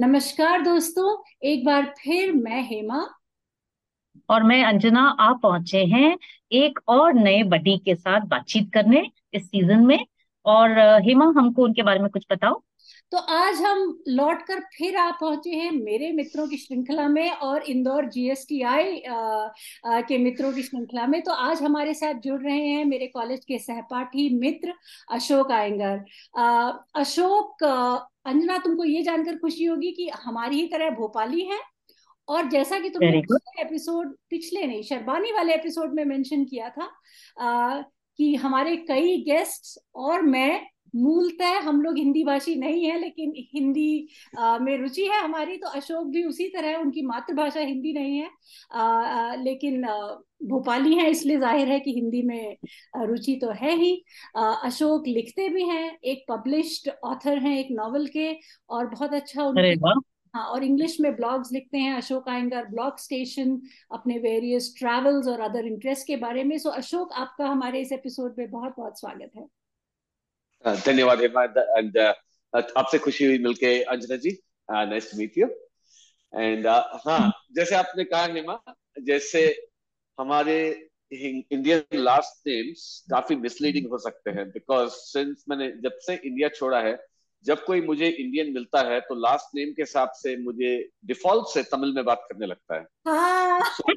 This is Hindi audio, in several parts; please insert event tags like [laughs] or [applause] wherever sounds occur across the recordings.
नमस्कार दोस्तों, एक बार फिर मैं हेमा। और मैं अंजना, आप पहुँचे हैं एक और नए बडी के साथ बातचीत करने इस सीज़न में। और हेमा, हमको उनके बारे में कुछ बताओ। तो आज हम लौट कर फिर आ पहुँचे हैं मेरे मित्रों की श्रृंखला में और इंदौर जीएसटीआई के मित्रों की श्रृंखला में। तो आज हमारे साथ जुड़ रहे हैं मेरे कॉलेज के सहपाठी मित्र अशोक आयंगर। अशोक अंजना तुमको ये जानकर खुशी होगी कि हमारी ही तरह भोपाली है और जैसा कि तुमने पिछले एपिसोड पिछले नहीं शर्बानी वाले एपिसोड में मेंशन किया था आ, कि हमारे कई गेस्ट्स और मैं मूलतः हम लोग हिंदी भाषी नहीं है लेकिन हिंदी आ, में रुचि है हमारी तो अशोक भी उसी तरह उनकी मातृभाषा हिंदी नहीं है। आ, आ, लेकिन भोपाली है इसलिए ज़ाहिर है कि हिंदी में रुचि तो है ही। आ, अशोक लिखते भी हैं एक पब्लिश्ड ऑथर हैं एक नॉवल के और बहुत अच्छा उनकी हाँ और इंग्लिश में ब्लॉग्स लिखते हैं। अशोक आयंगर ब्लॉग स्टेशन अपने वेरियस ट्रैवल्स और अदर इंटरेस्ट के बारे में। सो अशोक आपका हमारे इस एपिसोड में बहुत बहुत स्वागत है। धन्यवाद हेमा एंड आपसे खुशी हुई मिलके Anjana ji. Nice to meet you and हाँ जैसे आपने कहा हेमा जैसे हमारे इंडियन लास्ट नेम्स काफ़ी मिसलीडिंग हो सकते हैं बिकॉज़ सिंस मैंने जब से इंडिया छोड़ा है जब कोई मुझे इंडियन मिलता है तो लास्ट नेम के हिसाब से मुझे डिफ़ॉल्ट से तमिल में बात करने लगता है. हाँ। सो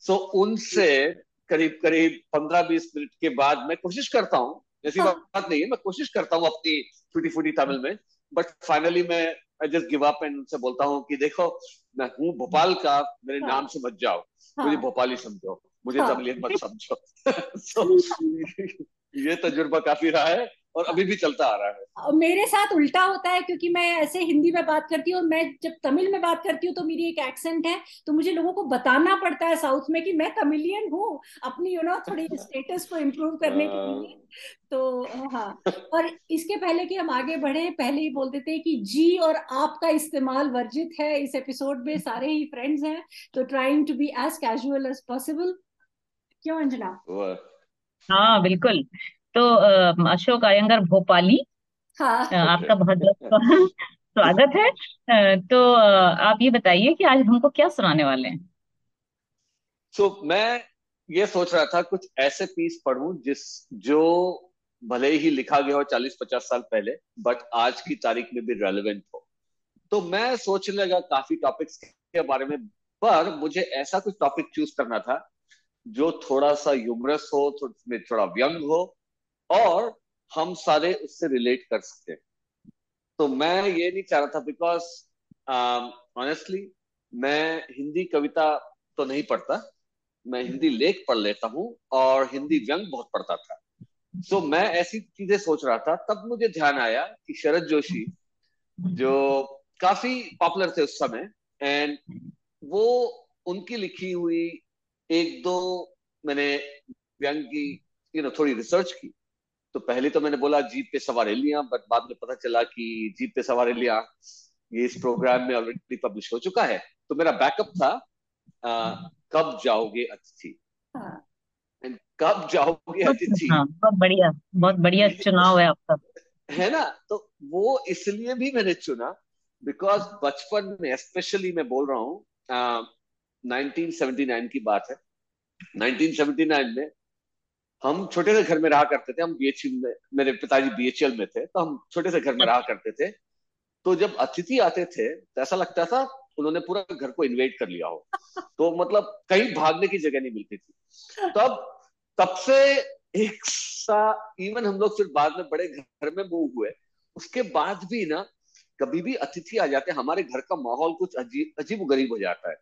सो उनसे करीब करीब पंद्रह बीस मिनट के बाद मैं कोशिश करता हूँ ऐसी हाँ। बात नहीं है मैं कोशिश करता हूँ अपनी छोटी फूटी तमिल में बट फाइनली मैं I just give up and उनसे बोलता हूँ कि देखो मैं हूँ भोपाल का मेरे हाँ। नाम से मत जाओ मुझे भोपाल समझो मुझे हाँ। तमिलियन मत [laughs] समझो [laughs] so, ये तजुर्बा काफ़ी रहा है। और अभी भी चलता आ रहा है। मेरे साथ उल्टा होता है क्योंकि मैं ऐसे हिंदी में बात करती हूँ और मैं जब तमिल में बात करती हूँ तो मेरी एक एक्सेंट है तो मुझे लोगों को बताना पड़ता है साउथ में कि मैं तमिलियन हूँ अपनी यू नो थोड़ी [laughs] स्टेटस को इम्प्रूव करने के लिए। तो हाँ और इसके पहले कि हम आगे बढ़े पहले ही बोल देते हैं कि जी और आपका इस्तेमाल वर्जित है। इस एपिसोड में सारे ही फ्रेंड्स हैं तो trying to be as casual as possible क्यों अंजना? हाँ बिल्कुल। तो अशोक अयंगर भोपाली। हाँ। आपका बहुत बहुत स्वागत है। तो आप ये बताइए कि आज हमको क्या सुनाने वाले हैं? सो मैं ये सोच रहा था कुछ ऐसे पीस पढ़ूं जिस जो भले ही लिखा गया हो चालीस पचास साल पहले बट आज की तारीख में भी रेलिवेंट हो। तो मैं सोचने लगा काफ़ी टॉपिक्स के बारे में पर मुझे ऐसा कुछ टॉपिक चूज़ करना था जो थोड़ा सा ह्यूमरस हो थो, थोड़ा व्यंग हो और हम सारे उससे रिलेट कर सके तो मैं ये नहीं चाह रहा था बिकॉज़ ऑनेस्टली uh, मैं हिंदी कविता तो नहीं पढ़ता। मैं हिंदी लेख पढ़ लेता हूँ और हिंदी व्यंग बहुत पढ़ता था। सो so, मैं ऐसी चीज़ें सोच रहा था। तब मुझे ध्यान आया कि शरद जोशी जो काफ़ी पॉपुलर थे उस समय एंड वो उनकी लिखी हुई एक दो मैंने व्यंग की यू you नो know, थोड़ी रिसर्च की। तो पहले तो मैंने बोला जीप पे सवार लिया बट बाद में पता चला कि जीप पे सवार लिया ये इस प्रोग्राम में ऑलरेडी पब्लिश हो चुका है। तो मेरा बैकअप था आ, कब जाओगे अतिथि? हाँ। कब जाओगे बहुत अतिथि? हाँ बहुत बढ़िया बहुत बढ़िया चुनाव है आपका। है ना? तो वो इसलिए भी मैंने चुना बिकॉज़ बचपन में स्पेशली मैं बोल रहा हूँ नाइनटीन सेवेंटी नाइन की बात है। 1979 में हम छोटे से घर में रहा करते थे, हम बीएचयू में, मेरे पिताजी बीएचएल में थे तो हम छोटे से घर में रहा करते थे। तो जब अतिथि आते थे तो ऐसा लगता था उन्होंने पूरा घर को इन्वेट कर लिया हो। तो मतलब कहीं भागने की जगह नहीं मिलती थी। तब तब से एक सा इवन हम लोग फिर बाद में बड़े घर में मूव हुए। उसके बाद भी ना, कभी भी अतिथि आ जाते, हमारे घर का माहौल कुछ अजीब अजीब गरीब हो जाता है।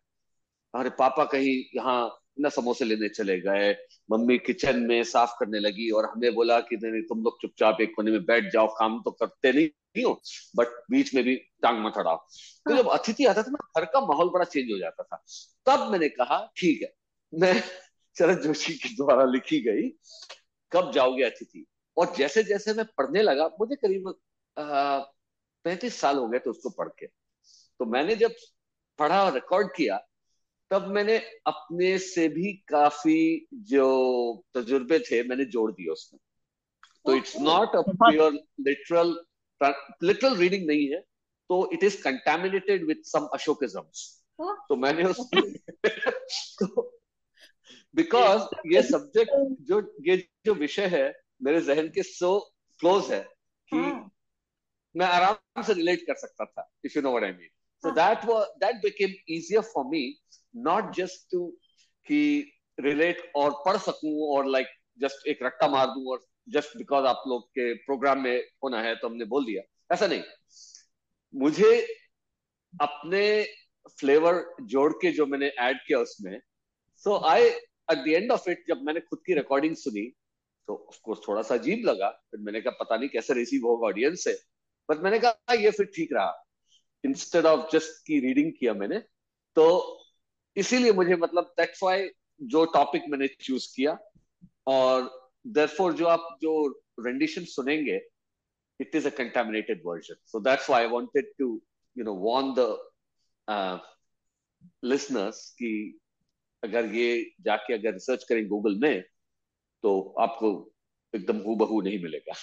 हमारे पापा कहीं यहाँ ना समोसे लेने चले गए। मम्मी किचन में साफ़ करने लगी और हमें बोला कि नहीं तुम लोग चुपचाप एक कोने में बैठ जाओ काम तो करते नहीं, हो बट बीच में भी टांग मत अड़ाओ तो जब अतिथि आता था ना घर का माहौल बड़ा चेंज हो जाता था। तब मैंने कहा ठीक है। मैं शरद जोशी के द्वारा लिखी गई कब जाओगे अतिथि? और जैसे जैसे मैं पढ़ने लगा मुझे करीब पैंतीस साल हो गए थे उसको पढ़ के। तो मैंने जब पढ़ा और रिकॉर्ड किया तब मैंने अपने से भी काफ़ी जो तजुर्बे थे मैंने जोड़ दिए उसमें। तो it's not a pure literal literal reading नहीं है तो it is contaminated with some अशोकिज्म्स तो मैंने उस [laughs] तो बिकॉज़ ये सब्जेक्ट जो ये जो विषय है मेरे जहन के सो क्लोज है कि हाँ. मैं आराम से रिलेट कर सकता था if you know what I mean so that that became easier for me not just to कि रिलेट और पढ़ सकूँ और लाइक जस्ट एक रट्टा मार दूँ और जस्ट बिकॉज़ आप लोग के प्रोग्राम में होना है तो हमने बोल दिया। ऐसा नहीं। मुझे अपने फ्लेवर जोड़ के जो मैंने ऐड किया उसमें so I at the end of it जब मैंने खुद की रिकॉर्डिंग सुनी तो ऑफकोर्स थोड़ा सा अजीब लगा फिर मैंने कहा, पता नहीं कैसे रिसीव होगा ऑडियंस से। बट मैंने कहा ये फिर ठीक रहा। इंस्टेड ऑफ़ जस्ट की रीडिंग किया मैंने तो इसीलिए मुझे मतलब दैट्स व्हाई जो टॉपिक मैंने चूज़ किया और देयरफॉर जो आप जो रेंडिशन सुनेंगे it is a contaminated version. So that's why i wanted to you know warn the uh, कि अगर ये जाके अगर रिसर्च करें गूगल में तो आपको एकदम हूबहू नहीं मिलेगा।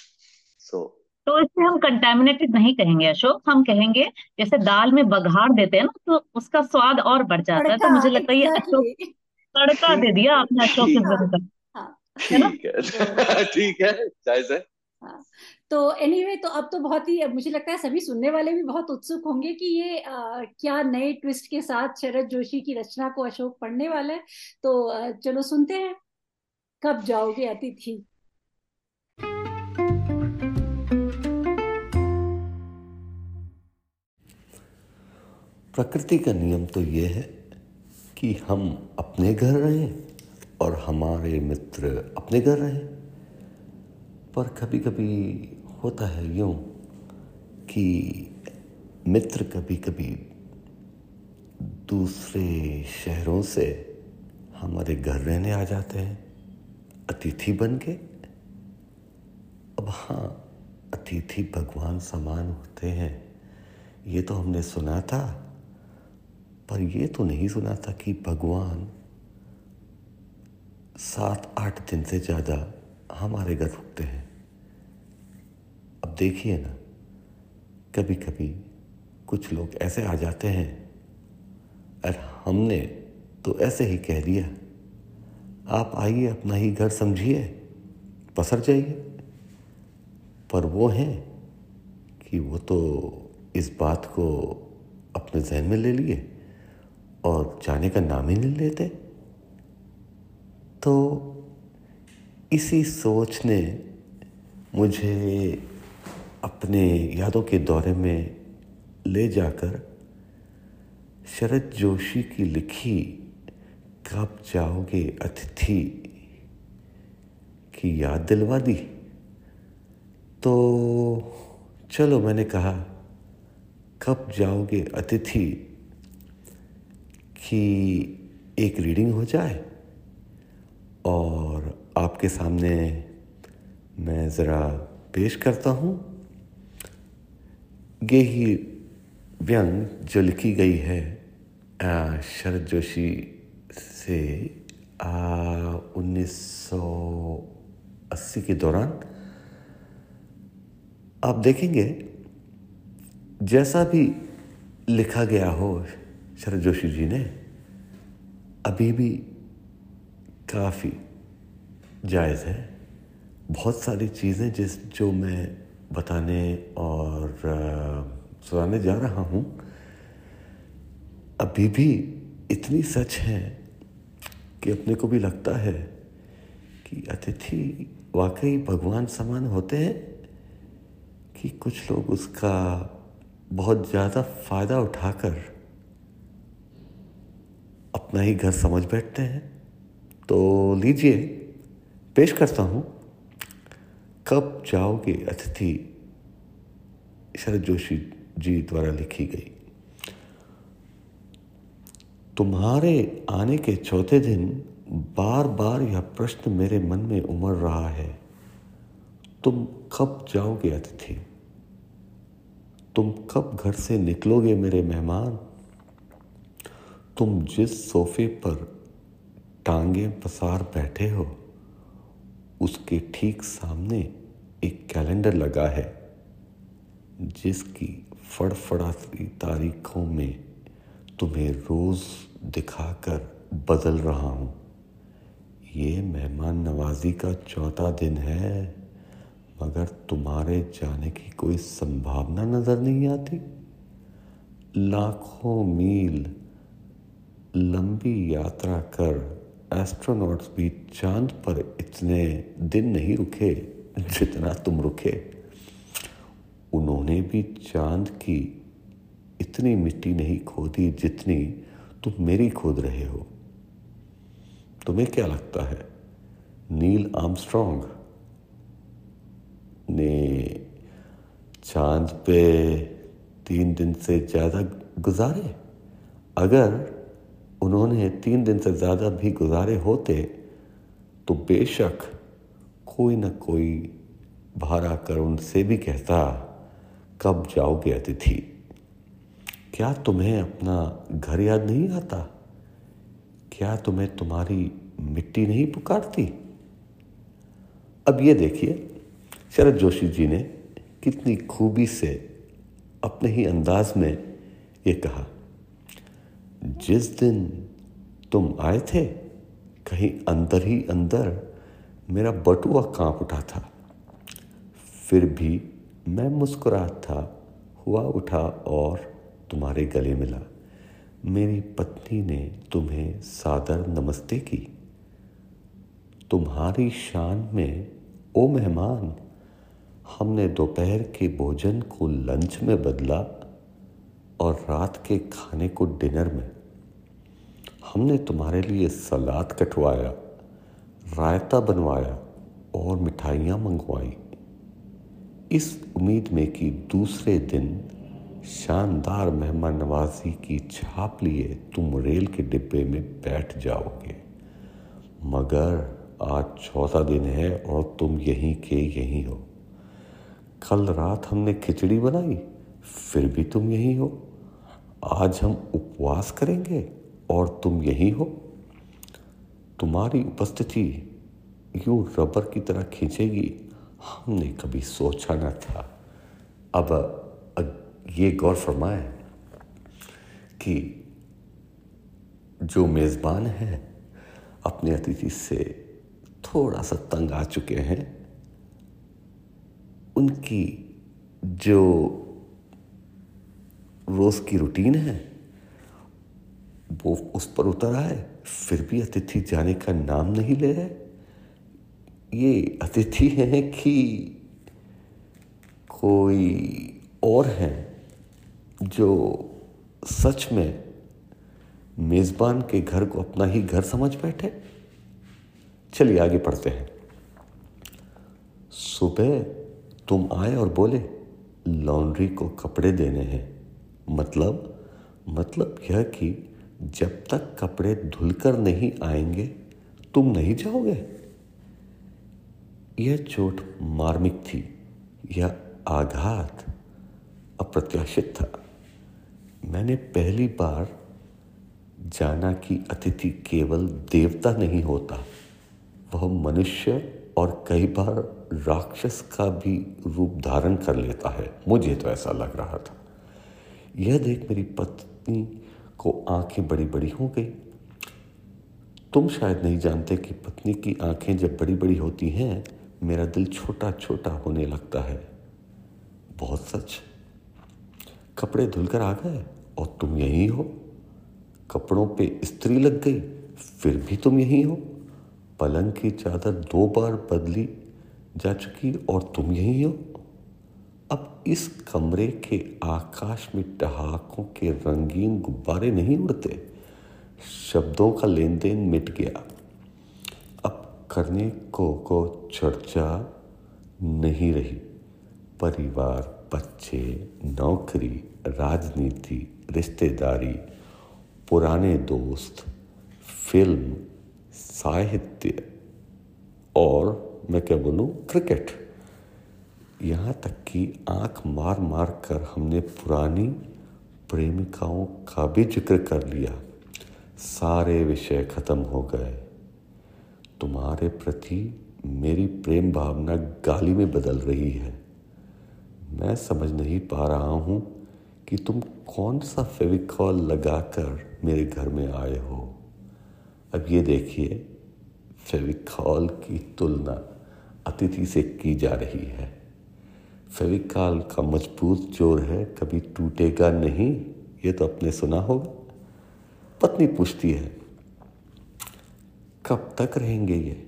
सो so, तो इसे हम कंटेमिनेटेड नहीं कहेंगे अशोक। हम कहेंगे जैसे दाल में बघार देते हैं ना तो उसका स्वाद और बढ़ जाता है। तो मुझे लगता है ये अशोक तड़का दे दिया आपने अशोक के का हाँ। ठीक है। [laughs] ठीक है। जायज़ है हाँ। तो एनीवे anyway, तो अब तो बहुत ही मुझे लगता है सभी सुनने वाले भी बहुत उत्सुक होंगे कि ये आ, क्या नए ट्विस्ट के साथ शरद जोशी की रचना को अशोक पढ़ने वाला है। तो आ, चलो सुनते हैं। कब जाओगे अतिथि? प्रकृति का नियम तो ये है कि हम अपने घर रहें और हमारे मित्र अपने घर रहें। पर कभी कभी होता है यूँ कि मित्र कभी कभी दूसरे शहरों से हमारे घर रहने आ जाते हैं, अतिथि बन के अब हाँ अतिथि भगवान समान होते हैं। ये तो हमने सुना था पर ये तो नहीं सुना था कि भगवान सात, आठ दिन से ज़्यादा हमारे घर रुकते हैं। अब देखिए ना कभी कभी कुछ लोग ऐसे आ जाते हैं और हमने तो ऐसे ही कह दिया। आप आइए, अपना ही घर समझिए, पसर जाइए। पर वो हैं कि वो तो इस बात को अपने जहन में ले लिए। और जाने का नाम ही नहीं लेते। तो इसी सोच ने मुझे अपने यादों के दौरे में ले जाकर शरद जोशी की लिखी कब जाओगे अतिथि की याद दिलवा दी। तो चलो मैंने कहा, कब जाओगे अतिथि की एक रीडिंग हो जाए और आपके सामने मैं ज़रा पेश करता हूँ। ये ही व्यंग जो लिखी गई है शरद जोशी से उन्नीस सौ अस्सी के दौरान। आप देखेंगे, जैसा भी लिखा गया हो शरद जोशी जी ने अभी भी काफ़ी जायज़ है। बहुत सारी चीज़ें जिस जो मैं बताने और सुनाने जा रहा हूँ, अभी भी इतनी सच है कि अपने को भी लगता है कि अतिथि वाकई भगवान समान होते हैं कि कुछ लोग उसका बहुत ज़्यादा फ़ायदा उठाकर अपना ही घर समझ बैठते हैं। तो लीजिए, पेश करता हूँ। कब जाओगे? अतिथि, शरद जोशी जी द्वारा लिखी गई। तुम्हारे आने के चौथे दिन बार बार यह प्रश्न मेरे मन में उमड़ रहा है। तुम कब जाओगे अतिथि? तुम कब घर से निकलोगे मेरे मेहमान? तुम जिस सोफे पर टांगे पसार बैठे हो, उसके ठीक सामने एक कैलेंडर लगा है, जिसकी फड़फड़ाती तारीखों में तुम्हें रोज़ दिखाकर बदल रहा हूँ। ये मेहमान नवाजी का चौथा दिन है, मगर तुम्हारे जाने की कोई संभावना नज़र नहीं आती। लाखों मील लंबी यात्रा कर एस्ट्रोनॉट्स भी चाँद पर इतने दिन नहीं रुके जितना तुम रुके। उन्होंने भी चाँद की इतनी मिट्टी नहीं खोदी जितनी तुम मेरी खोद रहे हो। तुम्हें क्या लगता है? नील आर्मस्ट्रॉन्ग ने चाँद पे तीन दिन से ज़्यादा गुजारे? अगर उन्होंने तीन दिन से ज़्यादा भी गुजारे होते तो बेशक कोई ना कोई बाहर आकर उनसे भी कहता, कब जाओगे अतिथि? क्या तुम्हें अपना घर याद नहीं आता? क्या तुम्हें तुम्हारी मिट्टी नहीं पुकारती? अब ये देखिए, शरद जोशी जी ने कितनी खूबी से अपने ही अंदाज में ये कहा। जिस दिन तुम आए थे, कहीं अंदर ही अंदर मेरा बटुआ काँप उठा था। फिर भी मैं मुस्कुरा था, हुआ उठा और तुम्हारे गले मिला। मेरी पत्नी ने तुम्हें सादर नमस्ते की। तुम्हारी शान में, ओ मेहमान, हमने दोपहर के भोजन को लंच में बदला और रात के खाने को डिनर में। हमने तुम्हारे लिए सलाद कटवाया, रायता बनवाया और मिठाइयाँ मंगवाई। इस उम्मीद में कि दूसरे दिन शानदार मेहमान नवाजी की छाप लिए तुम रेल के डिब्बे में बैठ जाओगे। मगर आज चौथा दिन है और तुम यहीं के यहीं हो। कल रात हमने खिचड़ी बनाई, फिर भी तुम यहीं हो। आज हम उपवास करेंगे। और तुम यही हो? तुम्हारी उपस्थिति यूँ रबर की तरह खींचेगी। हमने कभी सोचा न था। अब ये गौर फरमाए कि जो मेज़बान है, अपने अतिथि से थोड़ा सा तंग आ चुके हैं। उनकी जो रोज़ की रूटीन है वो उस पर उतर आए फिर भी अतिथि जाने का नाम नहीं ले रहे। ये अतिथि हैं कि कोई और हैं जो सच में मेज़बान के घर को अपना ही घर समझ बैठे? चलिए आगे पढ़ते हैं। सुबह तुम आए और बोले, लॉन्ड्री को कपड़े देने हैं। मतलब मतलब यह कि जब तक कपड़े धुलकर नहीं आएँगे, तुम नहीं जाओगे। यह चोट मार्मिक थी, यह आघात अप्रत्याशित था। मैंने पहली बार जाना कि अतिथि केवल देवता नहीं होता, वह मनुष्य और कई बार राक्षस का भी रूप धारण कर लेता है। मुझे तो ऐसा लग रहा था। यह देख मेरी पत्नी को आँखें बड़ी बड़ी हो गई। तुम शायद नहीं जानते कि पत्नी की आँखें जब बड़ी बड़ी होती हैं, मेरा दिल छोटा छोटा होने लगता है। बहुत सच। कपड़े धुलकर आ गए और तुम यही हो। कपड़ों पे स्त्री लग गई, फिर भी तुम यही हो। पलंग की चादर दो बार बदली, जा चुकी और तुम यही हो। अब इस कमरे के आकाश में टहाकों के रंगीन गुब्बारे नहीं उड़ते। शब्दों का लेन देन मिट गया। अब करने को को चर्चा नहीं रही। परिवार, बच्चे, नौकरी, राजनीति, रिश्तेदारी, पुराने दोस्त, फ़िल्म, साहित्य और मैं क्या बोलूँ, क्रिकेट। यहाँ तक कि आँख मार मार कर हमने पुरानी प्रेमिकाओं का भी ज़िक्र कर लिया। सारे विषय खत्म हो गए। तुम्हारे प्रति मेरी प्रेम भावना गाली में बदल रही है। मैं समझ नहीं पा रहा हूँ कि तुम कौन सा फेविकॉल लगाकर मेरे घर में आए हो। अब ये देखिए, फेविकॉल की तुलना अतिथि से की जा रही है। फेविकॉल का मज़बूत ज़ोर है, कभी टूटेगा नहीं, ये तो अपने सुना होगा। पत्नी पूछती है, कब तक रहेंगे ये?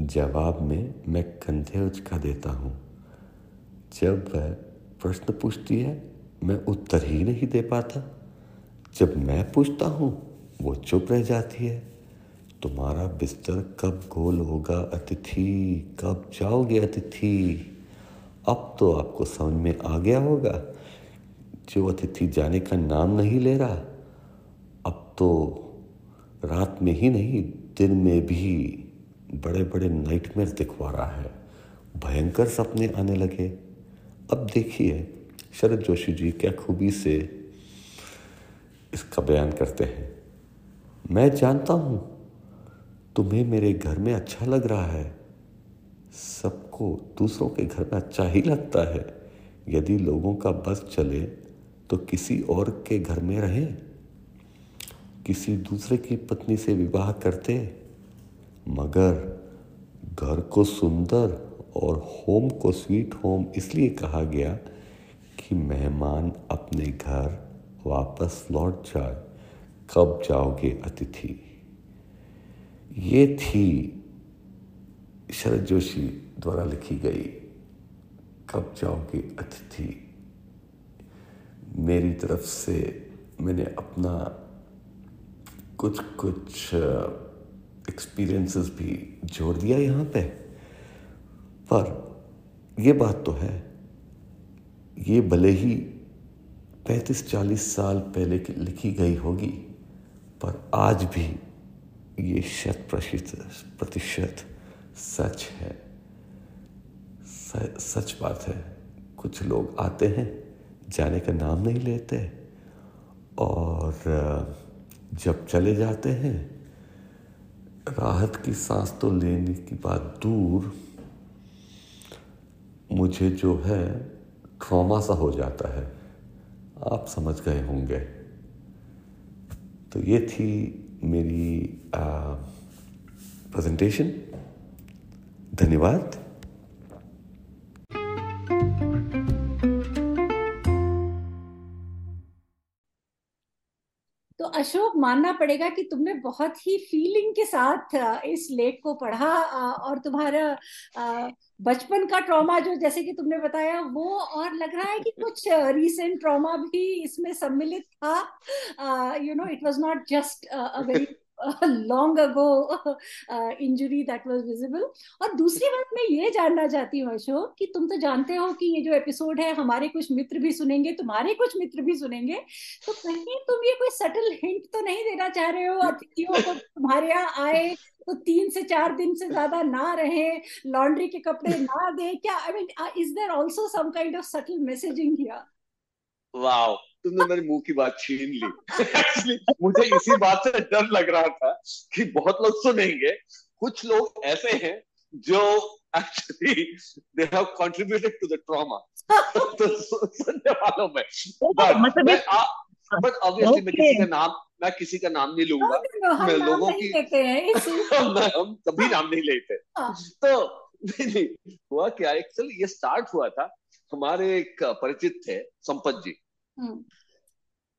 जवाब में, मैं कंधे उचका देता हूँ। जब वह प्रश्न पूछती है, मैं उत्तर ही नहीं दे पाता? जब मैं पूछता हूँ, वो चुप रह जाती है, तुम्हारा बिस्तर कब गोल होगा अतिथि? कब जाओगे अतिथि? अब तो आपको समझ में आ गया होगा। जो अतिथि जाने का नाम नहीं ले रहा, अब तो रात में ही नहीं, दिन में भी बड़े बड़े नाइटमेयर दिखवा रहा है। भयंकर सपने आने लगे। अब देखिए, शरद जोशी जी क्या खूबी से इसका बयान करते हैं। मैं जानता हूँ, तुम्हें मेरे घर में अच्छा लग रहा है। सबको दूसरों के घर में अच्छा ही लगता है। यदि लोगों का बस चले तो किसी और के घर में रहें? किसी दूसरे की पत्नी से विवाह करते? मगर घर को सुंदर और होम को स्वीट होम इसलिए कहा गया कि मेहमान अपने घर वापस लौट जाए। कब जाओगे अतिथि? ये थी शरद जोशी द्वारा लिखी गई कब जाओगे अतिथि। मेरी तरफ़ से मैंने अपना कुछ कुछ एक्सपीरियंसेस भी जोड़ दिया यहाँ पे। पर ये बात तो है, ये भले ही पैंतीस चालीस साल पहले की लिखी गई होगी, पर आज भी ये शत प्रतिशत सच है। सच बात है, कुछ लोग आते हैं, जाने का नाम नहीं लेते और जब चले जाते हैं, राहत की सांस तो लेने की बात दूर, मुझे जो है ट्रॉमा सा हो जाता है। आप समझ गए होंगे। तो ये थी मेरी प्रेजेंटेशन धन्यवाद। अशोक मानना पड़ेगा कि तुमने बहुत ही फीलिंग के साथ इस लेख को पढ़ा और तुम्हारा बचपन का ट्रॉमा जो जैसे कि तुमने बताया वो और लग रहा है कि [laughs] कुछ रीसेंट ट्रॉमा भी इसमें सम्मिलित था। You know it was not just a very long ago injury that was visible और दूसरी बात मैं ये जानना चाहती हूँ अशोक कि तुम तो जानते हो कि ये जो एपिसोड है हमारे कुछ मित्र भी सुनेंगे तुम्हारे कुछ मित्र भी सुनेंगे तो कहीं तुम ये कोई सटल हिंट तो नहीं देना चाह रहे हो? अतिथियों को [laughs] तुम्हारे यहाँ आए तो तीन से चार दिन से ज़्यादा ना रहे लॉन्ड्री के कपड़े ना दे? क्या I mean is there also some kind of subtle messaging here wow तुमने मेरे मुँह की बात छीन ली। [laughs] एक्चुअली मुझे इसी बात से डर लग रहा था कि बहुत लोग सुनेंगे। कुछ लोग ऐसे हैं जो actually they have contributed to the trauma तो सुनने वालों में। मतलब बट ऑब्वियसली मैं किसी का नाम मैं किसी का नाम नहीं लूँगा। मैं लोगों की [laughs] हम कभी नाम नहीं लेते। हाँ। तो हुआ क्या? एक्चुअली ये स्टार्ट हुआ था। हमारे एक परिचित थे संपत जी।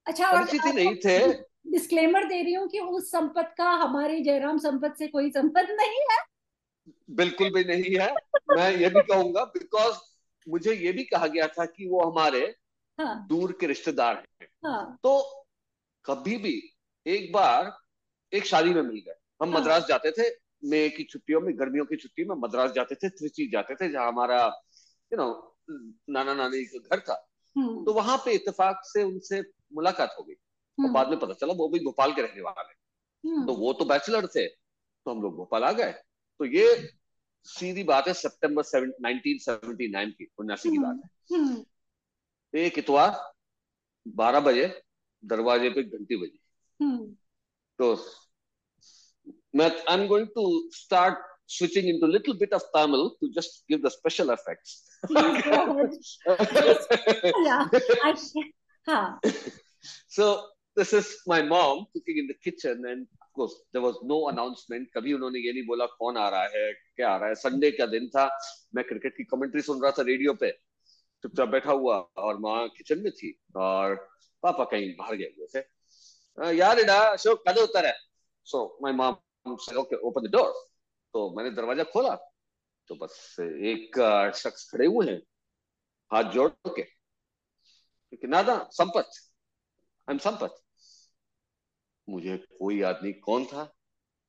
अच्छा और नहीं थे डिस्क्लेमर दे रही हूँ कि उस संपत का हमारे जयराम संपत से कोई संपत नहीं है बिल्कुल भी नहीं है मैं ये भी कहूँगा बिकॉज़ मुझे ये भी कहा गया था कि वो हमारे हाँ. दूर के रिश्तेदार हैं हाँ. तो कभी भी एक बार एक शादी में मिल गए हम हाँ. मद्रास जाते थे मई की छुट्टियों में गर्मियों की छुट्टी में मद्रास जाते थे त्रिची जाते थे जहाँ हमारा यू नो नाना नानी का घर था हम्म। तो वहाँ पे इतफाक से उनसे मुलाकात हो गई। और हम्म। बाद में पता चला वो भी भोपाल के रहने वाले हम्म। तो वो तो बैचलर थे तो हम लोग भोपाल आ गए। तो ये सीधी बात है सितंबर 1979 की उन्नासी की बात है। एक इतवार बारह बजे दरवाजे पे घंटी बजी। तो मैं I am going to start switching into a little bit of Tamil to just give the special effects. yeah, I, huh. So this is my mom cooking in the kitchen and of course there was no announcement कभी उन्होंने ये नहीं बोला कौन आ रहा है क्या आ रहा है संडे का दिन था मैं क्रिकेट की कमेंट्री सुन रहा था रेडियो पे चुपचाप बैठा हुआ और माँ किचन में थी और पापा कहीं बाहर गए हुए थे यार इडा अशोक कद उतर है so my mom says okay open the door तो मैंने दरवाज़ा खोला तो बस एक शख्स खड़े हुए हैं, हाथ जोड़ के। नादा, संपत। I am Sampat. मुझे कोई नहीं कौन था।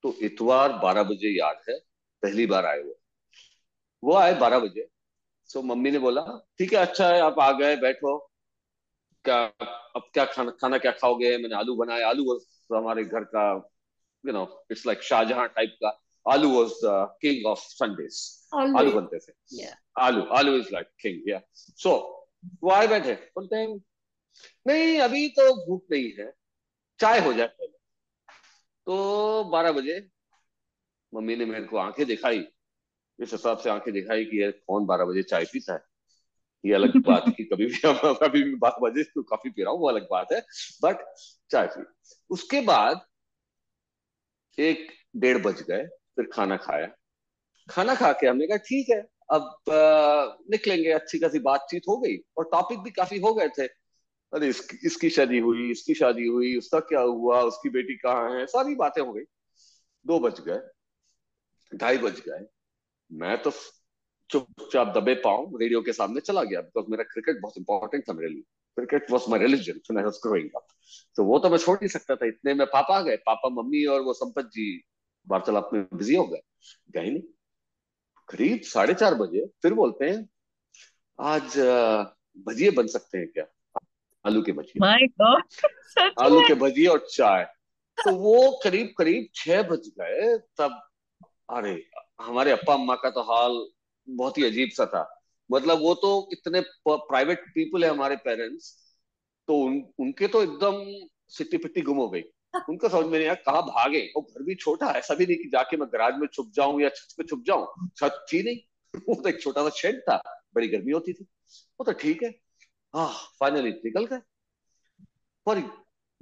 तो इतवार बारह बजे याद है, पहली बार आए वो वो आए बारह बजे। सो मम्मी ने बोला, ठीक है अच्छा है, आप आ गए, बैठो। क्या, अब क्या खाना खाना क्या खाओगे? मैंने आलू बनाया। आलू हमारे घर का you know it's like Shahjahan type का। Aloo was the king of Sundays आलू बनते थे yeah. आलू आलू इज़ लाइक किंग या सो वो आए बैठे बोलते हैं नहीं अभी तो भूख नहीं है। चाय हो जाए पहले। तो बारह बजे मम्मी ने मेरे को आँखें दिखाई। इस हिसाब से आँखें दिखाई कि ये कौन बारह बजे चाय पीता है? ये अलग [laughs] बात है कि कभी भी कभी भी बारह बजे तो काफ़ी पी रहा हूँ वो अलग बात है। बट चाय पी। उसके बाद एक डेढ़ बज गए। फिर खाना खाया। खाना खा के हमने कहा ठीक है अब आ, निकलेंगे अच्छी खासी बातचीत हो गई और टॉपिक भी काफ़ी हो गए थे। अरे इस, इसकी शादी हुई इसकी शादी हुई उसका क्या हुआ उसकी बेटी कहाँ है? सारी बातें हो गई। दो बज गए ढाई बज गए। मैं तो चुपचाप दबे पाऊँ रेडियो के सामने चला गया बिकॉज़ मेरा क्रिकेट बहुत इंपॉर्टेंट था मेरे लिए। क्रिकेट वॉज़ माई रिलीजन तो वो तो मैं छोड़ नहीं सकता था इतने में पापा आ गए पापा मम्मी और वो संपत जी। वार्तालाप में बिज़ी हो गए। गए नहीं। करीब साढ़े चार बजे फिर बोलते हैं आज भजिए बन सकते हैं क्या? आलू के भजिए। आलू के भजिए और चाय। तो वो करीब करीब छह बज गए तब अरे हमारे अप्पा अम्मा का तो हाल बहुत ही अजीब सा था। मतलब वो तो इतने प्राइवेट पीपल है हमारे पेरेंट्स तो उन, उनके तो एकदम सिट्टी पिट्टी गुम हो गई। उनको समझ में नहीं आया कहा भागे। वो घर भी छोटा ऐसा भी नहीं कि जाके मैं गराज में छुप जाऊँ या छत पे छुप जाऊँ। छत थी नहीं। [laughs] वो तो एक छोटा सा शेड था बड़ी गर्मी होती थी। वो तो ठीक है। हाँ फाइनली निकल गए। पर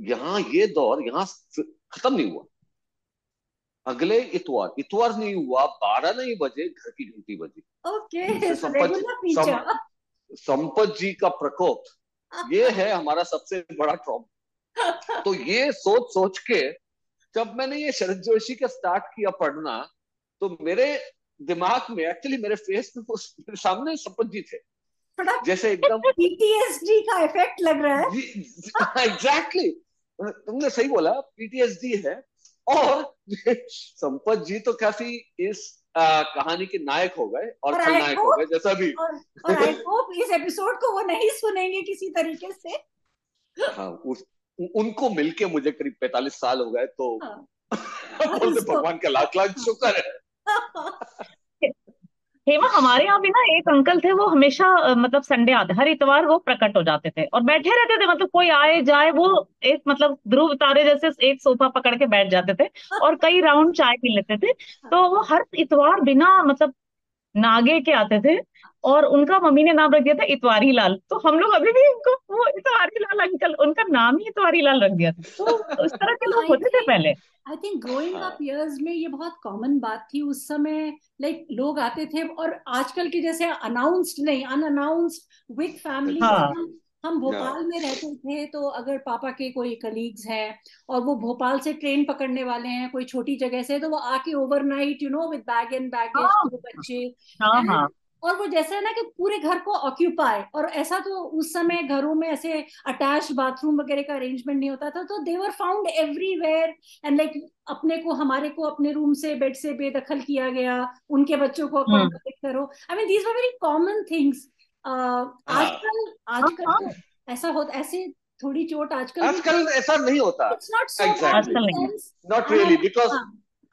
यहाँ ये दौर यहाँ खत्म नहीं हुआ। अगले इतवार इतवार नहीं हुआ बारह नहीं बजे घर की घंटी बजी। ओके संपत संपत जी का प्रकोप। [laughs] ये है हमारा सबसे बड़ा ट्रॉम तो ये सोच सोच के जब मैंने ये शरद जोशी का स्टार्ट किया पढ़ना तो मेरे दिमाग में एक्चुअली मेरे फेस में मेरे सामने संपत जी थे। जैसे एकदम पीटीएसडी का इफ़ेक्ट लग रहा है। एग्जैक्टली [laughs] तुमने सही बोला पीटीएसडी है। और [laughs] संपत जी तो काफ़ी इस आ, कहानी के नायक हो गए और खलनायक हो गए जैसा भी। और, और आई होप इस एपिसोड को वो नहीं सुनेंगे किसी तरीके से। हाँ उस उनको मिलके मुझे करीब पैतालीस साल हो गए तो हाँ, [laughs] भगवान का लाख लाख शुक्र है। [laughs] हेमा हमारे यहाँ भी ना एक अंकल थे वो हमेशा मतलब संडे आते हर इतवार वो प्रकट हो जाते थे और बैठे रहते थे मतलब कोई आए जाए वो एक मतलब ध्रुव तारे जैसे एक सोफा पकड़ के बैठ जाते थे और कई राउंड चाय पी लेते थे। तो वो हर इतवार बिना मतलब नागे के आते थे और उनका मम्मी ने नाम रख दिया था इतवारी लाल तो हम लोग अभी भी उनको वो इतवारी लाल अंकल उनका नाम ही इतवारी लाल रख दिया। था तो उस तरह के लोग [laughs] होते थे पहले। I think growing up years में ये बहुत कॉमन बात थी। उस समय लाइक like, लोग आते थे और आजकल के जैसे अनाउंस्ड नहीं अनअनाउंस्ड विद फैमिली हम भोपाल में रहते थे तो अगर पापा के कोई कलीग्स हैं और वो भोपाल से ट्रेन पकड़ने वाले हैं कोई छोटी जगह से तो वो आके overnight you know with bag and baggage बच्चे हाँ. और वो जैसे है ना कि पूरे घर को ऑक्यूपाई और ऐसा तो उस समय घरों में ऐसे अटैच बाथरूम वगैरह का अरेंजमेंट नहीं होता था तो they were found everywhere and like अपने को हमारे को अपने रूम से बेड से बेदखल किया गया उनके बच्चों को अकोमोडेट करो। I mean these were very common things आजकल आजकल हाँ, हाँ। तो ऐसा होता ऐसे थोड़ी चोट आजकल आजकल ऐसा नहीं होता। It's not so not really because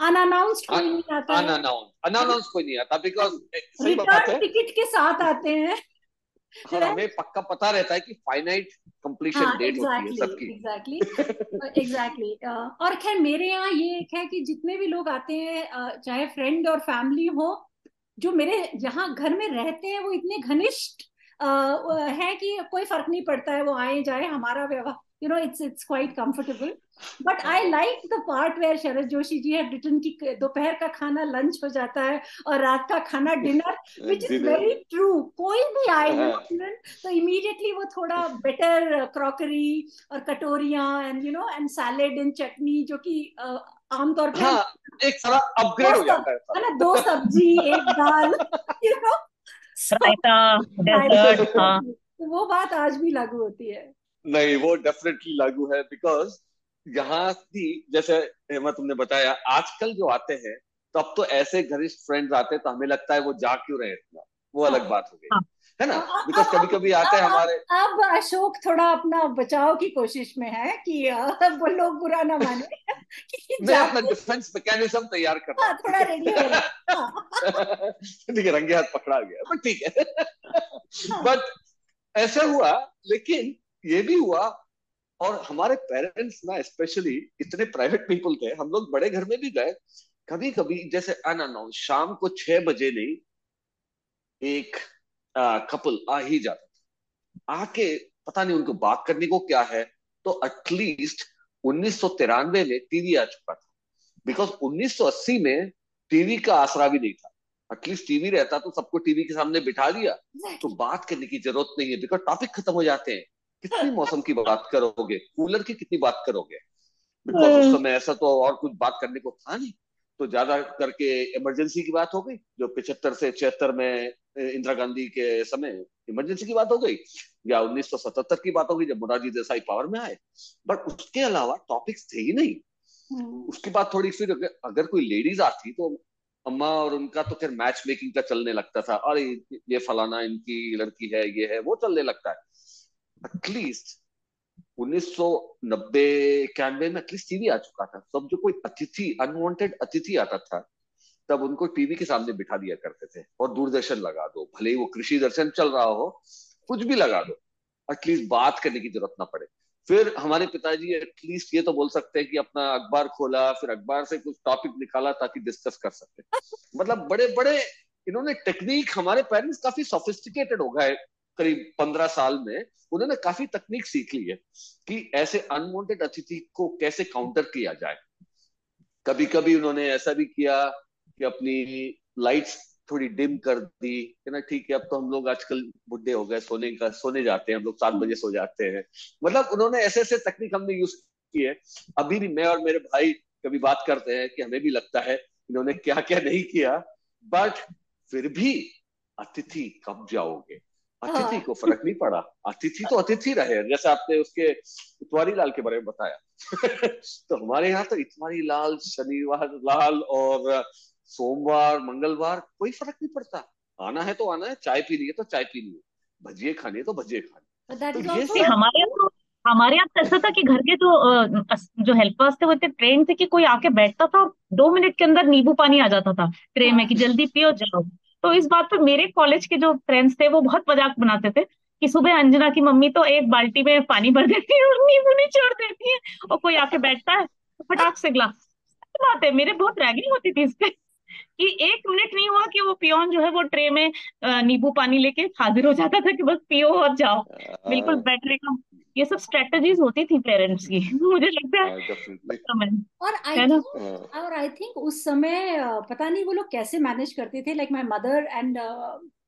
unannounced कोई नहीं आता अनअनाउंस अनअनाउंस कोई नहीं आता बिकॉज़ है। टिकट के साथ आते हैं। और हमें पक्का पता रहता है कि फाइनाइट कंप्लीशन डेट होती है सबकी। एग्जैक्टली एग्जैक्टली [laughs] और खैर मेरे यहाँ ये एक है कि जितने भी लोग आते हैं uh, चाहे फ्रेंड और फैमिली हो जो मेरे यहाँ घर में रहते हैं वो इतने घनिष्ठ uh, है कि कोई फ़र्क नहीं पड़ता है वो आए जाए हमारा व्यवहार you know it's it's quite comfortable but i like the part where Sharad Joshi ji have written कि दोपहर का खाना लंच हो जाता है और रात का खाना dinner which is very true. कोई भी आए ना तो immediately वो थोड़ा better क्रॉकरी और कटोरियाँ and you know and salad and चटनी जो कि आमतौर पर हाँ, एक सारा अपग्रेड हो जाता है ना दो सब्ज़ी [laughs] एक दाल you know? रायता [laughs] डेजर्ट हाँ। तो वो बात आज भी लागू होती है। नहीं वो डेफिनेटली लागू है बिकॉज़ यहाँ की जैसे हेमा तुमने बताया आजकल जो आते हैं तो अब तो ऐसे घनिष्ठ फ्रेंड्स आते हैं तो हमें लगता है वो जा क्यों रहे इतना? वो अलग बात हो गई। हाँ। है ना? बिकॉज़ कभी कभी आते हैं हमारे अब अशोक थोड़ा अपना बचाव की कोशिश में है कि वो लोग बुरा ना माने। [laughs] मैं अपना डिफेंस मैकेनिज्म तैयार कर रहा हाँ, थोड़ा रेडी [laughs] हाँ। ठीक है रंगे हाथ पकड़ा गया बट ठीक है। बट ऐसा हुआ लेकिन ये भी हुआ और हमारे पेरेंट्स ना स्पेशली इतने प्राइवेट पीपल थे हम लोग बड़े घर में भी गए। कभी कभी जैसे अनअनाउंस शाम को छह बजे नहीं एक आ, कपल आ ही जाता था। आके पता नहीं उनको बात करने को क्या है तो एटलीस्ट उन्नीस में टीवी आ चुका था। बिकॉज़ 1980 में टीवी का आसरा भी नहीं था। एटलीस्ट टीवी रहता तो सबको टीवी के सामने बिठा दिया। तो बात करने की ज़रूरत नहीं है बिकॉज़ टॉपिक खत्म हो जाते हैं। कितनी [laughs] मौसम की बात करोगे? कूलर की कितनी बात करोगे? बिकॉज़ उस हम्म। समय ऐसा तो और कुछ बात करने को था नहीं। तो ज़्यादा करके इमरजेंसी की बात हो गई जो पिछहत्तर से छिहत्तर में इंदिरा गांधी के समय इमरजेंसी की बात हो गई या 1977 की बात हो गई जब मोरारजी देसाई पावर में आए। बट उसके अलावा टॉपिक्स थे ही नहीं। हम्म। उसके बाद थोड़ी फिर अगर कोई लेडीज़ आती तो अम्मा और उनका तो फिर मैच मेकिंग का चलने लगता था। अरे ये फलाना इनकी लड़की है ये है वो चलने लगता है। एटलीस्ट उन्नीस सौ नब्बे इक्यानवे में एटलीस्ट टीवी आ चुका था। सब जो कोई अतिथि अनवांटेड अतिथि आता था, तब उनको टीवी के सामने बिठा दिया करते थे और दूरदर्शन लगा दो। भले ही वो कृषि दर्शन चल रहा हो, कुछ भी लगा दो। एटलीस्ट बात करने की ज़रूरत ना पड़े। फिर हमारे पिताजी एटलीस्ट ये तो बोल सकते हैं कि अपना अखबार खोला, फिर अखबार से कुछ टॉपिक निकाला ताकि डिस्कस कर सकते मतलब बड़े बड़े इन्होंने टेक्निक हमारे पेरेंट्स काफ़ी सोफिस्टिकेटेड हो गए। करीब पंद्रह साल में उन्होंने काफ़ी तकनीक सीख ली है कि ऐसे अनवांटेड अतिथि को कैसे काउंटर किया जाए। कभी कभी उन्होंने ऐसा भी किया कि अपनी लाइट्स थोड़ी डिम कर दी है ना, ठीक है, अब तो हम लोग आजकल बुढ़े हो गए, सोने का, सोने जाते हैं, हम लोग सात बजे सो जाते हैं। मतलब उन्होंने ऐसे ऐसे तकनीक हमने यूज़ की है। अभी भी मैं और मेरे भाई कभी बात करते हैं कि हमें भी लगता है इन्होंने क्या क्या नहीं किया बट फिर भी अतिथि कब जाओगे? अतिथि हाँ। को फ़र्क नहीं पड़ा। अतिथि तो अतिथि रहे जैसे आपने उसके इतवारी लाल के बारे में बताया। [laughs] तो हमारे यहाँ तो इतवारी लाल शनिवार लाल और सोमवार मंगलवार कोई फ़र्क नहीं पड़ता। आना है तो आना है चाय पीनी है तो चाय पीनी है भजिए खानी है तो भजिए खानी तो ये हमारे यहाँ तो हमारे यहाँ तो ऐसा था कि घर के जो जो हेल्पर्स थे वो इतने ट्रेन थे कि कोई आके बैठता था दो मिनट के अंदर नींबू पानी आ जाता था। ट्रे में कि जल्दी पियो जाओ। तो इस बात पर मेरे कॉलेज के जो फ्रेंड्स थे वो बहुत मज़ाक बनाते थे कि सुबह अंजना की मम्मी तो एक बाल्टी में पानी भर देती है और नींबू नहीं छोड़ देती है और कोई आके बैठता है तो फटाक से ग्लास बात है मेरे बहुत रैगिंग होती थी इस पे [laughs] कि एक मिनट नहीं हुआ कि वो पियोन जो है वो ट्रे में नींबू पानी लेके हाजिर हो जाता था कि बस पियो और जाओ। बिल्कुल बैटरी का ये सब स्ट्रेटजीज होती थी पेरेंट्स की। [laughs] मुझे लगता है और आई थिंक और आई थिंक उस समय पता नहीं वो लोग कैसे मैनेज करते थे like my mother and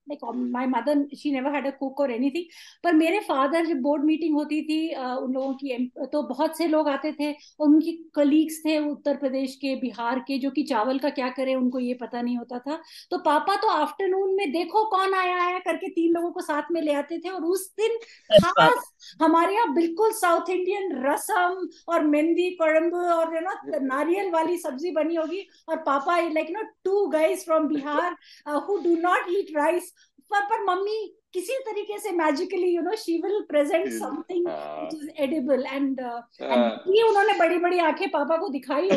like my mother she never had a cook और एनीथिंग पर मेरे फादर जब बोर्ड मीटिंग होती थी उन लोगों की तो बहुत से लोग आते थे और उनकी कलीग्स थे उत्तर प्रदेश के बिहार के जो कि चावल का क्या करें उनको ये पता नहीं होता था। तो पापा तो आफ्टरनून में देखो कौन आया है करके तीन लोगों को साथ में ले आते थे और उस दिन खास हमारे यहाँ बिल्कुल साउथ इंडियन रसम और मेहंदी कड़म्ब और यू नो नारियल वाली सब्ज़ी बनी होगी। और पापा like you know two guys from Bihar who do not eat rice पर पर मम्मी किसी तरीके से magically you know she will present something which is edible and ये उन्होंने बड़ी बड़ी आँखें पापा को दिखाई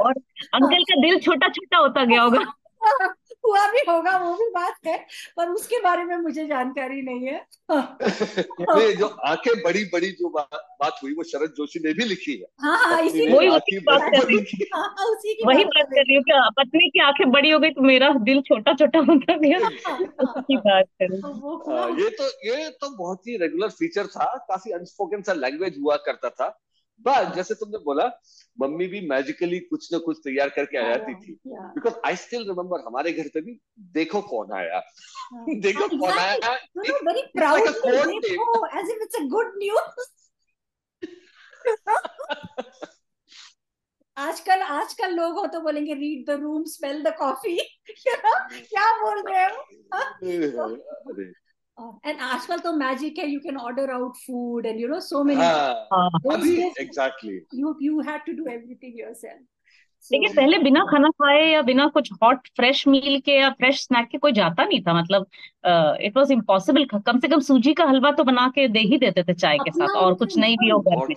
और अंकल का दिल छोटा छोटा होता गया होगा। [laughs] हुआ भी होगा वो भी बात है पर उसके बारे में मुझे जानकारी नहीं है। [laughs] ये जो आँखें बड़ी बड़ी जो बात, बात हुई वो शरद जोशी ने भी लिखी है। हाँ हाँ इसी वही उसी की बात कर रही हाँ हाँ, उसी की वही बात कर रही हूँ क्या पत्नी की आँखें बड़ी हो गई तो मेरा दिल छोटा छोटा होता गया। हाँ, हाँ, उसकी हाँ, बात कर रही तो हूँ। हाँ, ये तो ये तो बहुत ही रेगुलर फीचर था काफ़ी अनस्पोकन सा लैंग्वेज हुआ करता था। बट जैसे तुमने बोला मम्मी भी मैजिकली कुछ ना कुछ तैयार करके आ जाती थी। बिकॉज़ आई स्टिल रिमेम्बर हमारे घर पे भी देखो कौन आया। हाँ, [laughs] देखो हाँ, कौन. आया। देखो a good news. [laughs] आजकल आजकल लोग हो तो बोलेंगे read the room smell the coffee क्या बोल रहे हो? अरे एंड आजकल तो मैजिक है you can order out food and you know so many हाँ हाँ अभी exactly you you had to do everything yourself so देखिए पहले बिना खाना खाए या बिना कुछ हॉट फ्रेश मील के या फ्रेश स्नैक के कोई जाता नहीं था मतलब इट वाज इम्पॉसिबल कम से कम सूजी का हलवा तो बना के दे ही देते थे चाय के साथ और कुछ नहीं भी हो घर में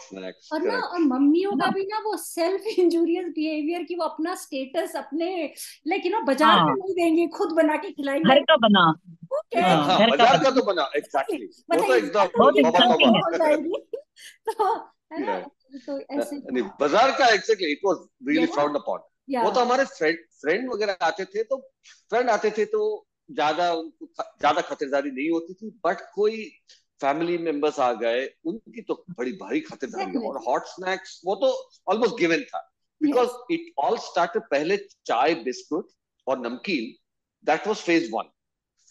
और ना और मम्मियों का हाँ। भी ना वो सेल्फ इंजूरियस बिहेवियर की वो अपना स्टेटस अपने लाइक यू नो बाज़ार में हाँ नहीं देंगे खुद बना के खिलाएँगे। घर का बना। हाँ घर का तो बना एग्जैक्टली वो मतलब तो एकदम बहुत बाबा है तो तो ऐसे नहीं हाँ बाज़ार का exactly it was really upon वो तो हमारे फ्रेंड फ्रेंड वगैरह आते थे तो फ्रेंड आते थे तो ज़्यादा उनको ज़्यादा खातिरदारी नहीं होती थी बट कोई फैमिली मेंबर्स आ गए उनकी तो बड़ी भारी खातिरदारी और हॉट स्नैक्स वो तो ऑलमोस्ट गिवन था. बिकॉज़ इट ऑल स्टार्टेड पहले चाय बिस्कुट और नमकीन that was phase one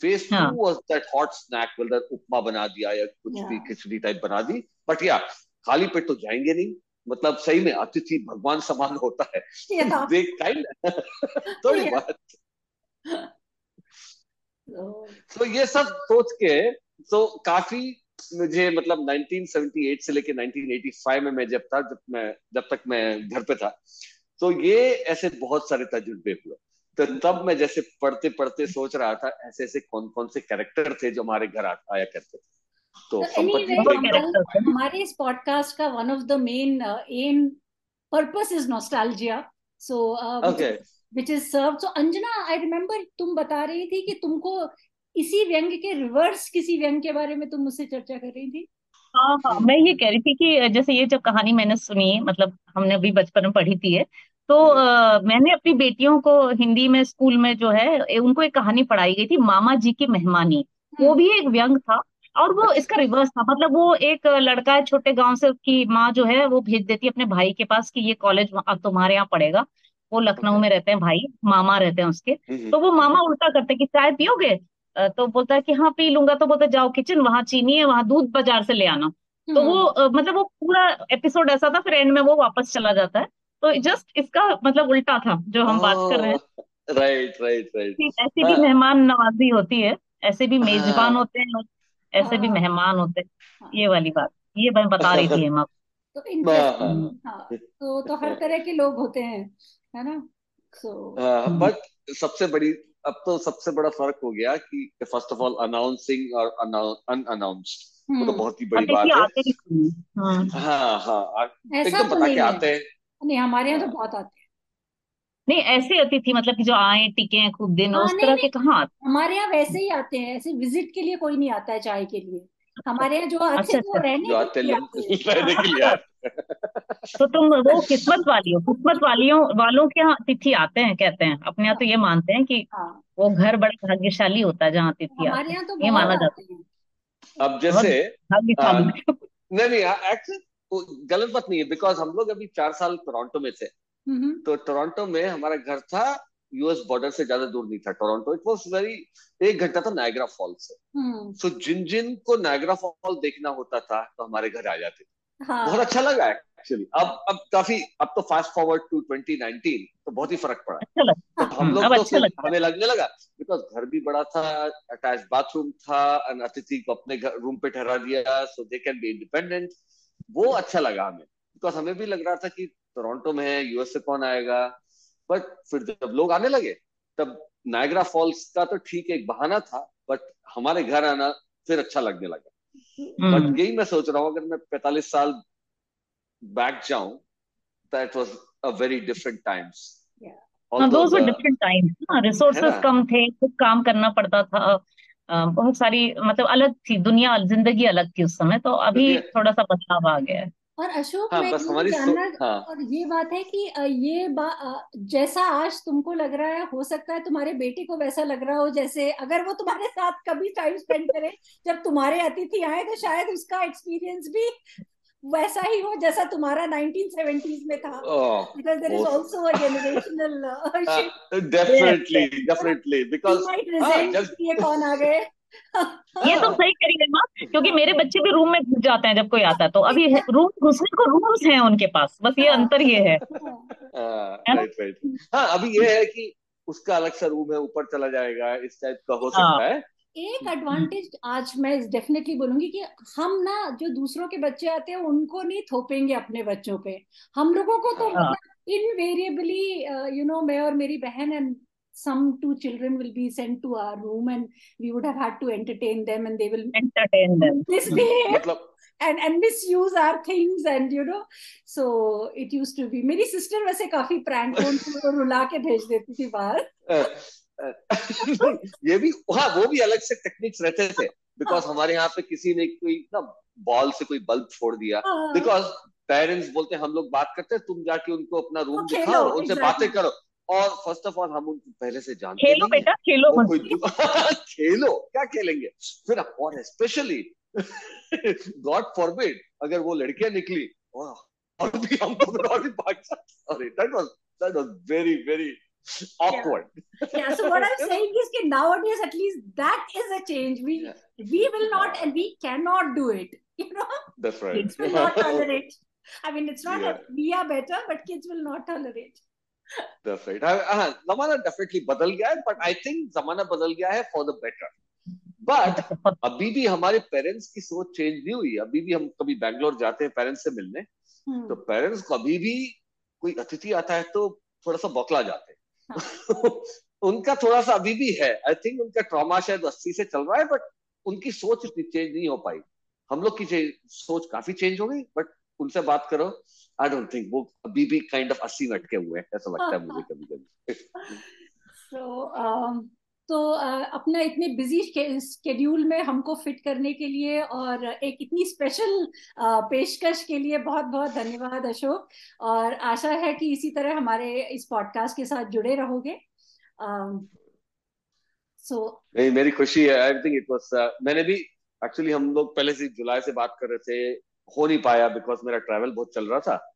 phase two was that hot snack whether upma बना दिया या कुछ भी खिचड़ी टाइप बना दी बट या खाली पेट तो जाएँगे नहीं। मतलब सही में अतिथि भगवान समान होता है। [laughs] [laughs] थोड़ी बात। तो ये सब सोच के तो काफ़ी मुझे मतलब 1978 से लेके 1985 में मैं जब था जब मैं जब तक मैं घर पे था तो ये ऐसे बहुत सारे तजुर्बे हुए। तो तब मैं जैसे पढ़ते पढ़ते सोच रहा था ऐसे ऐसे कौन कौन से कैरेक्टर थे जो हमारे घर आया करते थे। तो हमारे इस पॉडकास्ट का one of the main aim purpose is nostalgia so okay is which is serve so Anjana I remember तुम बता रही थी कि तुमको इसी व्यंग के रिवर्स किसी व्यंग के बारे में तुम मुझसे चर्चा कर रही थी? हाँ हाँ मैं ये कह रही थी कि जैसे ये जब कहानी मैंने सुनी मतलब हमने अभी बचपन में पढ़ी थी है तो अ, मैंने अपनी बेटियों को हिंदी में स्कूल में जो है उनको एक कहानी पढ़ाई गई थी मामा जी की मेहमानी। वो हम्म। भी एक व्यंग था और वो इसका अच्छा रिवर्स था मतलब वो एक लड़का है छोटे गाँव से उसकी माँ जो है वो भेज देती है अपने भाई के पास कि ये कॉलेज अब तुम्हारे यहाँ पड़ेगा वो लखनऊ में रहते हैं भाई मामा रहते हैं उसके। हम्म तो वो मामा उल्टा करते कि चाय पियोगे? तो बोलता है कि हाँ पी लूँगा। तो बोलते जाओ किचन वहाँ चीनी है वहाँ दूध बाज़ार से ले आना। तो वो हम्म। मतलब वो पूरा एपिसोड ऐसा था फिर एंड में वो वापस चला जाता है। तो जस्ट इसका मतलब उल्टा था जो हम बात कर रहे हैं। राइट राइट राइट ऐसी भी हाँ। मेहमान नवाजी होती है ऐसे भी मेजबान हाँ होते हैं ऐसे भी हाँ। मेहमान होते हैं ये हाँ वाली बात ये मैं बता रही थी हेमा तो हाँ इंटरेस्टिंग हम्म, हाँ तो तो हर तरह के लोग होते हैं है ना? सो हाँ हम्म। बट सबसे बड़ी अब तो सबसे बड़ा फ़र्क हो गया कि फ़र्स्ट ऑफ़ ऑल अनाउंसिंग और अनअनाउंस्ड वो तो हम्म। बहुत ही बड़ी बात है। ही। हम्म। हाँ हाँ ऐसा एकदम तो बता नहीं के आते हैं। नहीं हमारे यहाँ तो हाँ। बहुत आते हैं। नहीं ऐसे अतिथि मतलब कि जो आए टिके हैं खूब दिन हाँ उस नहीं तरह नहीं। के कहाँ आते हमारे यहाँ वैसे ही आते हैं ऐसे विज़िट के लिए कोई नहीं आता है चाय के लिए। हमारे यहाँ जो आते अच्छा हैं वो अच्छा। रहने जो के आते लिए आते हैं। रहने के लिए आते तो तुम वो किस्मत वाली हो किस्मत वालियों वालों के यहाँ अतिथि आते हैं कहते हैं। अपने यहाँ तो ये मानते हैं कि हाँ। वो घर बड़ा भाग्यशाली होता है जहाँ अतिथि हमारे आते हैं। यहाँ तो ये बहुत माना जाता हैं। अब बहुत जैसे भाग्यशाली। नहीं नहीं एक्चुअली गलत बात नहीं है बिकॉज़ हम लोग अभी चार साल टोरंटो में थे। तो टोरंटो में हमारा घर था यूएस बॉर्डर से ज़्यादा दूर नहीं था टोरंटो। इट वाज वेरी एक घंटा था नायग्रा फॉल से। हम्म। सो जिन जिन को नायग्रा फॉल देखना होता था तो हमारे घर आ जाते थे। बहुत हाँ अच्छा लगा एक्चुअली अब अब काफ़ी अब तो फास्ट फॉरवर्ड टू 2019 तो बहुत ही फ़र्क पड़ा। अच्छा तो हम हम्म, लोग तो अच्छा है हमें लगने लगा बिकॉज़ घर भी बड़ा था अटैच बाथरूम था and अतिथि को अपने घर रूम पे ठहरा दिया so they can be independent वो अच्छा लगा हमें बिकॉज़ हमें भी लग रहा था कि टोरंटो में है यूएस से कौन आएगा? बट फिर जब लोग आने लगे तब नायग्रा फॉल्स का तो ठीक एक बहाना था बट हमारे घर आना फिर अच्छा लगने लगा। बट हम्म यही मैं सोच रहा हूँ अगर मैं 45 साल बैक जाऊँ that was a very different times those different times resources कम थे कुछ काम करना पड़ता था। बहुत सारी मतलब अलग थी दुनिया ज़िंदगी अलग थी उस समय तो अभी थोड़ा सा बदलाव आ गया है। और अशोक हाँ, मैं ये जानना हाँ. और ये बात है कि ये बा, जैसा आज तुमको लग रहा है हो सकता है तुम्हारे बेटे को वैसा लग रहा हो जैसे अगर वो तुम्हारे साथ कभी टाइम स्पेंड करे जब तुम्हारे अतिथि आए तो शायद उसका एक्सपीरियंस भी वैसा ही हो जैसा तुम्हारा 1970s में था। a generational uh, shift. definitely definitely because might resent uh, ये कौन आ गए। [laughs] ये तो सही करी है माँ क्योंकि मेरे बच्चे भी रूम में घुस जाते हैं जब कोई आता है तो अभी रूम घुसने को रूम्स हैं उनके पास बस ये अंतर ये है। राइट राइट हाँ अभी ये है कि उसका अलग सा रूम है ऊपर चला जाएगा इस टाइप का हो सकता है। एक एडवांटेज आज मैं डेफिनेटली बोलूँगी कि हम ना जो दूसरों के बच्चे आते हैं उनको नहीं थोपेंगे अपने बच्चों पे। हम लोगों को तो इनवेरिएबली यू नो मैं और मेरी बहन and some two children will be sent to our room and we would have had to entertain them and they will entertain them misbehave and and misuse our things and you know so it used to be मेरी sister वैसे काफ़ी prank को रुला के भेज देती थी बाहर ये भी हाँ वो भी अलग से टेक्निक्स रहते थे बिकॉज़ हाँ. हमारे यहाँ पे किसी ने कोई ना बॉल से कोई बल्ब छोड़ दिया बिकॉज़ हाँ. पेरेंट्स बोलते हैं हम लोग बात करते हैं तुम जाके उनको अपना रूम दिखाओ उनसे बातें करो और फ़र्स्ट ऑफ़ ऑल हम उनको पहले से जानते खेलो बेटा खेलो खेलो क्या खेलेंगे फिर और स्पेशली गॉड फॉरबिड अगर वो लड़कियाँ निकली और भी हमको और भी भाग अरे that was that was very very awkward. Yeah. yeah. So what I'm saying is that nowadays at least that is a change. We yeah. we will not and we cannot do it. You know. That's right. Kids will not tolerate. I mean, it's not yeah. that we are better, but kids will not tolerate. That's right. हाँ जमाना definitely बदल गया है, but I think जमाना बदल गया है for the better. बट [laughs] अभी भी हमारे पेरेंट्स की सोच चेंज नहीं हुई अभी भी हम कभी बैंगलोर जाते हैं पेरेंट्स से मिलने hmm. तो पेरेंट्स को अभी भी कोई अतिथि आता है तो थोड़ा सा बौखला जाते हैं [laughs] उनका थोड़ा सा अभी भी है आई थिंक उनका ट्रॉमा शायद अस्सी से चल रहा है बट उनकी सोच इतनी चेंज नहीं हो पाई हम लोग की सोच काफ़ी चेंज हो गई बट उनसे बात करो आई डोंट थिंक वो अभी भी काइंड ऑफ़ अस्सी में अटके हुए हैं ऐसा लगता है मुझे कभी कभी so, तो अपना इतने बिज़ी स्केड्यूल में हमको फिट करने के लिए और एक इतनी स्पेशल पेशकश के लिए बहुत बहुत धन्यवाद अशोक। और आशा है कि इसी तरह हमारे इस पॉडकास्ट के साथ जुड़े रहोगे। सो so, नहीं मेरी खुशी है। आई थिंक इट वाज मैंने भी एक्चुअली हम लोग पहले से जुलाई से बात कर रहे थे हो नहीं पाया बिकॉज़ मेरा ट्रैवल बहुत चल रहा था।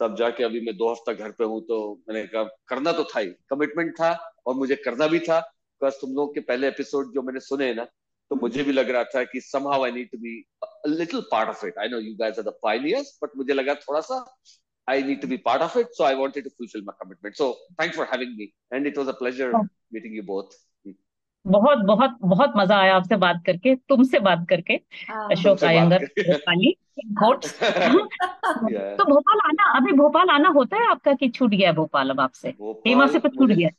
तब जाके अभी मैं दो हफ़्ता घर पे हूँ तो मैंने कहा करना तो था ही कमिटमेंट था और मुझे करना भी था बिकॉज़ तुम लोग के पहले एपिसोड जो मैंने सुने ना तो मुझे भी लग रहा था कि somehow I need to be a little part of it. I know you guys are the pioneers, but मुझे लगा थोड़ा सा I need to be part of it, so I wanted to fulfill my commitment. So thanks for having me, and it was a pleasure oh. meeting you both. बहुत बहुत बहुत मज़ा आया आपसे बात करके तुमसे बात करके अशोक आयंगर भोपाली तो भोपाल भोपाल आना होता है आपका कि छूट गया भोपाल अब आपसे हेमा से तो छूट गया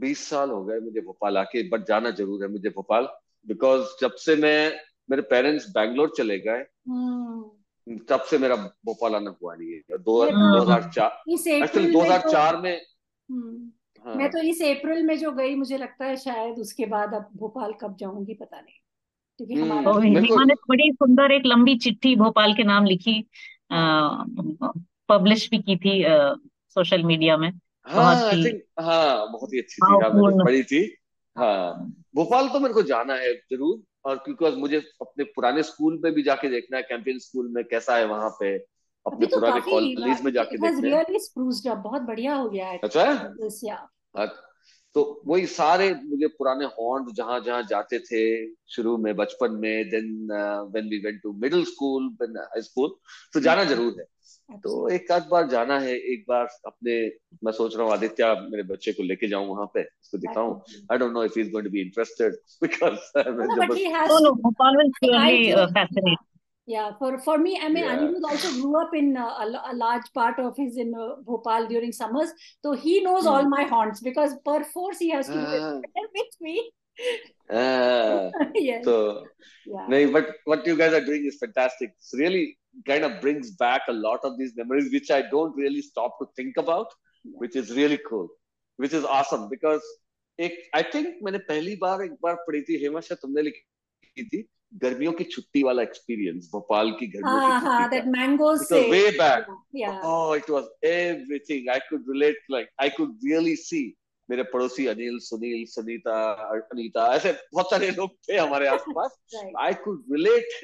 बीस साल हो गए मुझे भोपाल आके बट जाना ज़रूर है मुझे भोपाल बिकॉज़ जब से मैं मेरे पेरेंट्स बैंगलोर चले गए हम्म। तब से मेरा भोपाल आना हुआ नहीं है दो हज़ार चार एक्चुअली दो हज़ार चार में हम्म। हाँ। मैं तो इस अप्रैल में जो गई मुझे लगता है शायद उसके बाद अब भोपाल कब जाऊँगी पता नहीं क्योंकि हम्म, हमारा ने बड़ी सुंदर एक लंबी चिट्ठी भोपाल के नाम लिखी पब्लिश भी की थी सोशल मीडिया में। हाँ आई थिंक हाँ बहुत ही अच्छी थी हाँ मैंने पढ़ी थी। हाँ भोपाल तो मेरे को जाना है ज़रूर और क्योंकि मुझे अपने पुराने स्कूल में भी जाके देखना है कैंपियन स्कूल में कैसा है वहाँ पे अपने तो पुराने कॉलेज में जाके देखना। है बहुत बढ़िया हो गया है। अच्छा हाँ, तो वही सारे मुझे पुराने हॉर्न जहाँ जहाँ जाते थे शुरू में बचपन में then when we went to middle school high school तो जाना ज़रूर है। तो एक आध बार जाना है एक बार अपने मैं सोच रहा हूँ आदित्य मेरे बच्चे को लेके जाऊँ वहाँ पे उसको दिखाऊँ I don't know if he is going to be interested because uh. Yeah, for for me, I mean, yeah. Anirudh also grew up in uh, a, a large part of his in uh, Bhopal during summers, so he knows mm. all my haunts because per force he has to uh, with me. Uh, yes. So, yeah. no, but what you guys are doing is fantastic. It's really kind of brings back a lot of these memories, which I don't really stop to think about, which is really cool. which is awesome because एक आई थिंक मैंने पहली बार एक बार पढ़ी थी हेमा शायद तुमने लिखी थी गर्मियों की छुट्टी वाला एक्सपीरियंस भोपाल की गर्मियों हाँ की हाँ छुट्टी that का mango it से was way back yeah oh it was everything I could relate like I could really see मेरे पड़ोसी अनिल सुनील सुनीता अनीता ऐसे बहुत सारे लोग थे हमारे आसपास right I could relate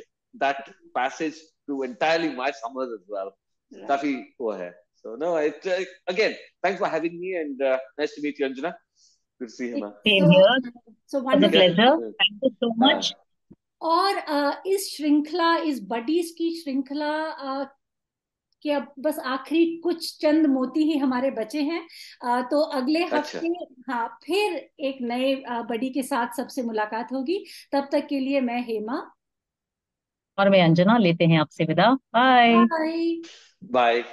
that passage to entirely my summers as well right काफ़ी वो है so no it uh, again thanks for having me and uh, nice to meet you Anjana good to see you man Same so here. so wonderful pleasure. Thank you so much. Uh, और अ, इस श्रृंखला इस बडीज की श्रृंखला अ, के अब बस आखिरी कुछ चंद मोती ही हमारे बचे हैं अ, तो अगले अच्छा। हफ़्ते हाँ फिर एक नए अ, बडी के साथ सबसे मुलाकात होगी तब तक के लिए मैं हेमा और मैं अंजना लेते हैं आपसे विदा। Bye bye bye